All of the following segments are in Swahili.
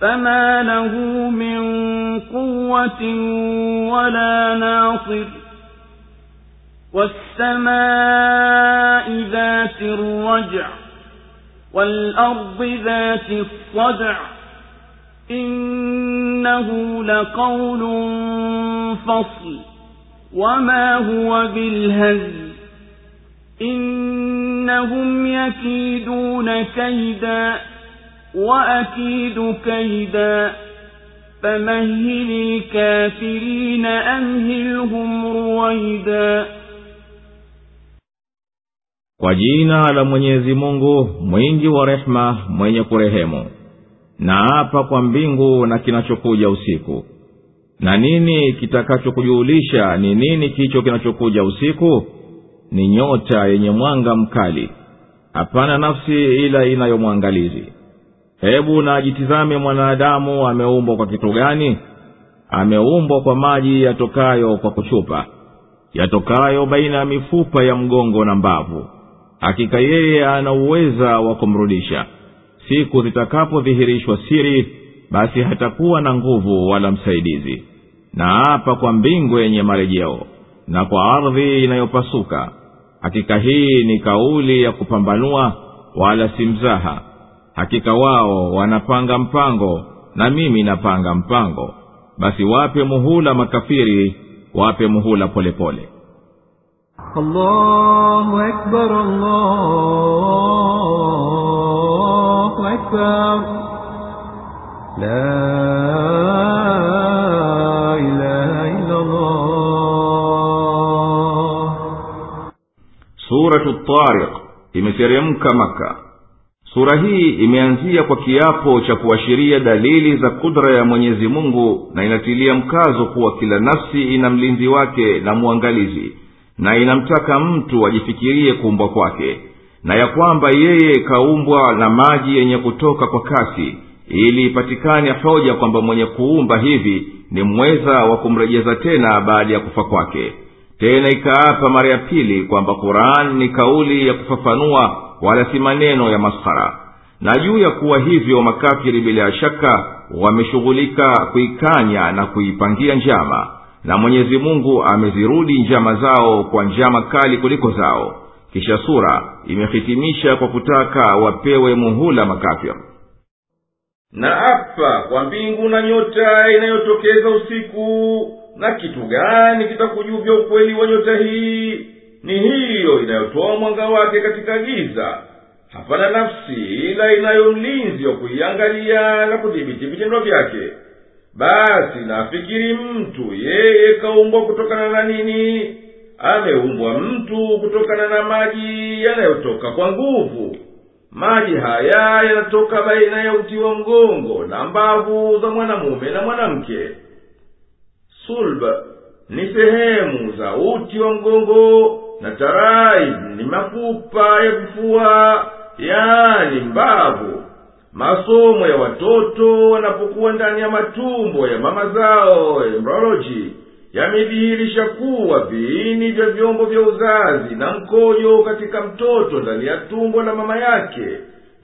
فما له من قوة ولا ناصر والسماء ذات الرجع والأرض ذات الصدع إنه لقول فصل وما هو بالهزل إنهم يكيدون كيدا وأكيد كيدا فمهل الكافرين أمهلهم رويدا kwa jina la mwenyezi mungu mwingi wa rehema mwenye kurehemu na apa kwa mbingu na kinachokuja usiku na nini kitakachokujuhulisha ni nini kicho kinachokuja usiku ni nyota yenye mwanga mkali hapana nafsi ila inayomwangalizi hebu na ajitizame mwanadamu ameumbwa kwa kitu gani? Ameumbwa kwa maji yatokayo kwa kuchupa yatokayo baina ya mifupa ya mgongo na mbavu. Hakika yeye ana uweza wa kumrudisha. Siku zitakapodhihirishwa siri basi hatakuwa na nguvu wala msaidizi. Na hapa kwa mbingu yenye marejeo na kwa ardhi inayopasuka hakika hii ni kauli ya kupambanua wala si mzaha hakika wao wanapanga mpango na mimi napanga mpango. Basi wape muhula makafiri wape muhula polepole. Pole. Allahu akbar, Suratu Tariq imeteremka Maka sura hii imeanzia kwa kiapo cha kuashiria dalili za kudra ya mwenyezi mungu na inatilia mkazo kuwa kila nafsi ina mlinzi wake na mwangalizi na inamtaka mtu ajifikirie kuumbwa kwake na ya kwamba yeye kaumbwa na maji yenye kutoka kwa kasi ili ipatikane hoja kwamba mwenye kuumba hivi ni mweza wa kumrejeza tena baada ya kufa kwake. Tena ikaapa mara ya pili kwamba qurani ni kauli ya kufafanua wala si maneno ya maskhara na juu ya kuwa hivyo makafiri bila shaka wameshughulika kuikanya na kuipangia njama na mwenyezi mungu amezirudi njama zao kwa njama kali kuliko zao. Kisha sura imehitimisha kwa kutaka wapewe muhula makafir na apa kwa mbingu na nyota inayotokeza usiku na kitu gani kitakujuvya ukweli wa nyota hii ni hiyo inayotoa mwanga wake katika giza. Hapana nafsi ila inayo mlinzi wa kuiangalia na kudhibiti vitendo vyake. Basi nafikiri mtu yeye kaumbwa kutokana na nini? Ameumbwa mtu kutokana na maji yanayotoka kwa nguvu. Maji haya yanatoka baina ya uti wa mgongo na mbavu za mwanamume na mwanamke. Sulba ni sehemu za uti wa mgongo na tarai ni mafupa ya vifua yaani mbavu. Masomo ya watoto wanapokuwa ndani ya matumbo ya mama zao embryology yamedhihirisha kuwa viini vya vyombo vya uzazi na mkojo katika mtoto ndani ya tumbo la mama yake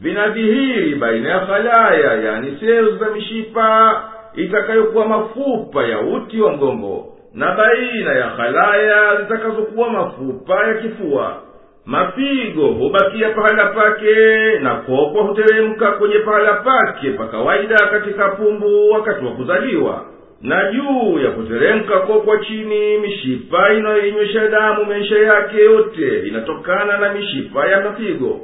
vinadhihiri baina ya halaya yani selu za mishipa itakayokuwa mafupa ya uti wa mgongo na baina ya halaya zitakazokuwa mafupa ya kifua mapigo hubakia pahala pake na kokwa huteremka kwenye pahala pake pa kawaida katika pumbu wakati wa kuzaliwa. Na juu ya kuteremka kokwa chini mishipa inayoinywesha damu maisha yake yote inatokana na mishipa ya mapigo.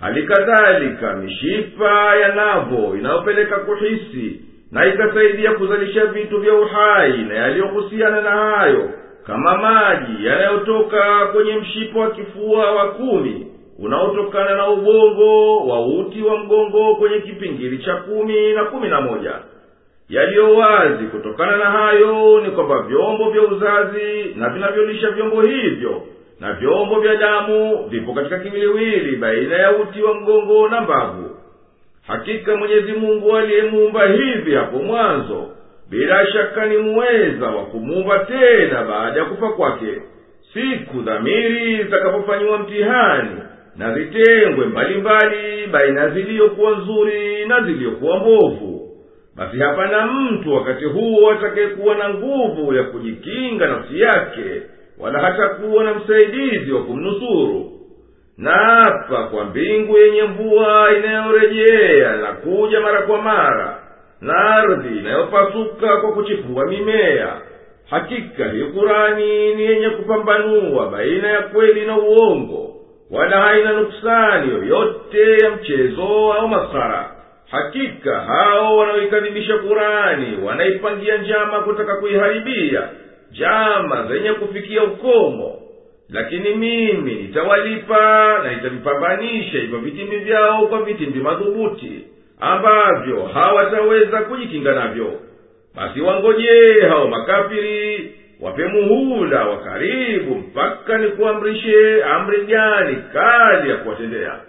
Hali kadhalika mishipa ya navo inayopeleka kuhisi na ikasaidia kuzalisha vitu vya uhai na yaliyohusiana na hayo kama maji yanayotoka kwenye mshipa wa kifua wa kumi unaotokana na ubongo wa uti wa mgongo kwenye kipingili cha kumi na kumi na moja. Yaliyo wazi kutokana na hayo ni kwamba vyombo vya uzazi na vinavyolisha vyombo hivyo na vyombo vya damu vipo katika kiwiliwili baina ya uti wa mgongo na mbavu hakika mwenyezi mungu aliyemuumba hivi hapo mwanzo bila shaka ni muweza wa kumuumba tena baada ya kufa kwake. Siku dhamiri zitakapofanyiwa mtihani na zitengwe mbalimbali baina ziliyokuwa nzuri na ziliyokuwa mbovu basi hapana mtu wakati huo atakayekuwa na nguvu ya kujikinga nafsi yake wala hatakuwa na msaidizi wa kumnusuru na hapa kwa mbingu yenye mvua inayorejea na kuja mara kwa mara na ardhi inayopasuka kwa kuchipua mimea. Hakika hii kurani ni yenye kupambanua baina ya kweli na uongo wala haina nuksani yoyote ya mchezo au masara hakika hao wanaoikadhibisha kurani wanaipangia njama kutaka kuiharibia njama zenye kufikia ukomo lakini mimi nitawalipa na nitavipambanisha hivyo vitimbi vyao kwa vitimbi madhubuti ambavyo hawataweza kujikinga navyo. Basi wangojee hao makafiri wape muhula wa karibu mpaka nikuamrishe amri gani kali ya kuwatendea